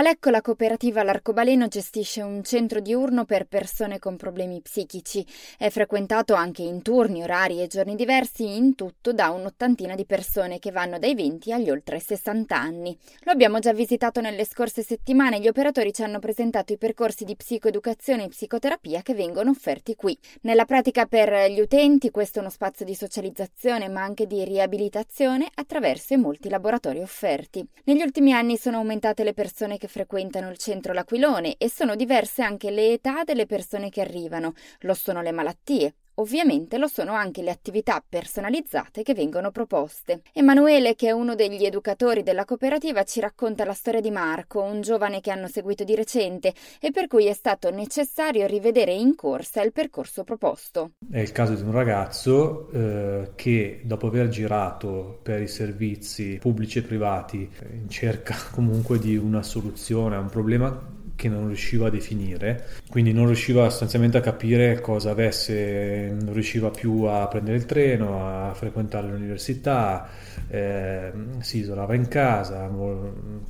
A Lecco la cooperativa L'Arcobaleno gestisce un centro diurno per persone con problemi psichici. È frequentato anche in turni, orari e giorni diversi, in tutto da un'ottantina di persone che vanno dai 20 agli oltre 60 anni. Lo abbiamo già visitato nelle scorse settimane, gli operatori ci hanno presentato i percorsi di psicoeducazione e psicoterapia che vengono offerti qui. Nella pratica per gli utenti questo è uno spazio di socializzazione ma anche di riabilitazione attraverso i molti laboratori offerti. Negli ultimi anni sono aumentate le persone che frequentano il centro L'Aquilone e sono diverse anche le età delle persone che arrivano, lo sono le malattie, Ovviamente lo sono anche le attività personalizzate che vengono proposte. Emanuele, che è uno degli educatori della cooperativa, ci racconta la storia di Marco, un giovane che hanno seguito di recente e per cui è stato necessario rivedere in corsa il percorso proposto. È il caso di un ragazzo eh, che dopo aver girato per i servizi pubblici e privati in cerca comunque di una soluzione a un problema che non riusciva a definire, quindi non riusciva sostanzialmente a capire cosa avesse, non riusciva più a prendere il treno, a frequentare l'università, eh, si isolava in casa,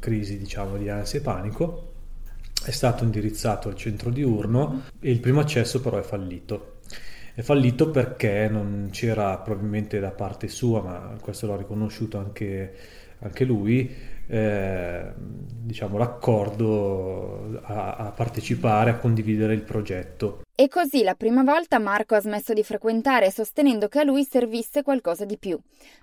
crisi diciamo di ansia e panico. È stato indirizzato al centro diurno e il primo accesso però è fallito. È fallito perché non c'era probabilmente da parte sua, ma questo l'ha riconosciuto anche, anche lui, eh, diciamo, l'accordo a, a partecipare, a condividere il progetto. E così la prima volta Marco ha smesso di frequentare sostenendo che a lui servisse qualcosa di più.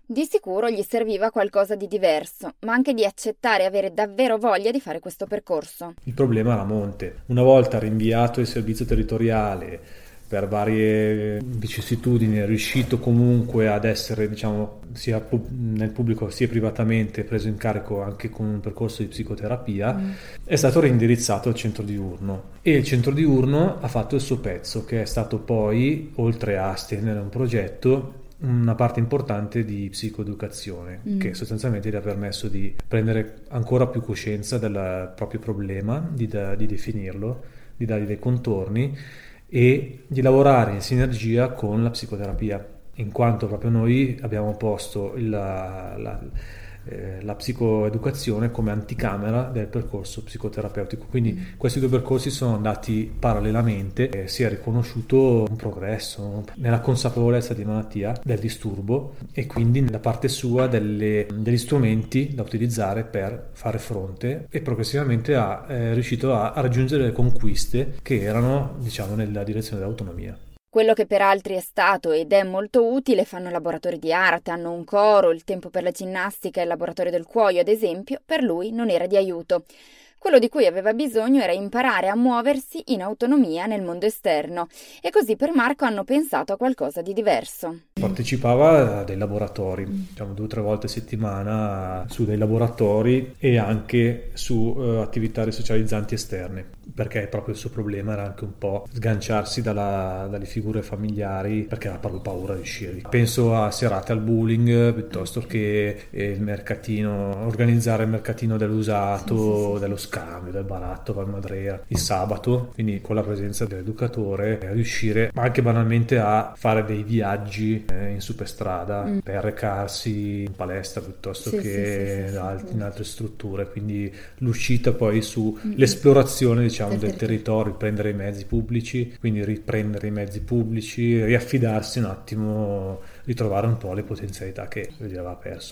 Di sicuro gli serviva qualcosa di diverso, ma anche di accettare e avere davvero voglia di fare questo percorso. Il problema era monte. Una volta rinviato il servizio territoriale, per varie vicissitudini è riuscito comunque ad essere, diciamo, sia nel pubblico sia privatamente preso in carico anche con un percorso di psicoterapia, mm. è stato reindirizzato al centro diurno e il centro diurno ha fatto il suo pezzo che è stato poi, oltre a stenere un progetto, una parte importante di psicoeducazione mm. che sostanzialmente gli ha permesso di prendere ancora più coscienza del proprio problema, di, da, di definirlo, di dargli dei contorni e di lavorare in sinergia con la psicoterapia, in quanto proprio noi abbiamo posto il, la, eh, la psicoeducazione come anticamera del percorso psicoterapeutico. Quindi mm. questi due percorsi sono andati parallelamente e si è riconosciuto un progresso nella consapevolezza di malattia, del disturbo e quindi nella parte sua delle, degli strumenti da utilizzare per fare fronte e progressivamente ha eh, riuscito a, a raggiungere le conquiste che erano diciamo nella direzione dell'autonomia. Quello che per altri è stato ed è molto utile fanno laboratori di arte, hanno un coro, il tempo per la ginnastica e il laboratorio del cuoio, ad esempio, per lui non era di aiuto. Quello di cui aveva bisogno era imparare a muoversi in autonomia nel mondo esterno e così per Marco hanno pensato a qualcosa di diverso. Partecipava a dei laboratori, diciamo due o tre volte a settimana su dei laboratori e anche su uh, attività risocializzanti esterne, perché proprio il suo problema era anche un po' sganciarsi dalla, dalle figure familiari perché aveva proprio paura di uscire. Penso a serate al bowling piuttosto che il mercatino, organizzare il mercatino dell'usato, sì, sì, dello scambio, del baratto, Val Madrea, il sabato, quindi con la presenza dell'educatore riuscire anche banalmente a fare dei viaggi eh, in superstrada mm. per recarsi in palestra piuttosto sì, che sì, sì, in altre strutture, quindi l'uscita poi sull'esplorazione mm. diciamo, del territorio, prendere i mezzi pubblici, quindi riprendere i mezzi pubblici, riaffidarsi un attimo, ritrovare un po' le potenzialità che aveva perso.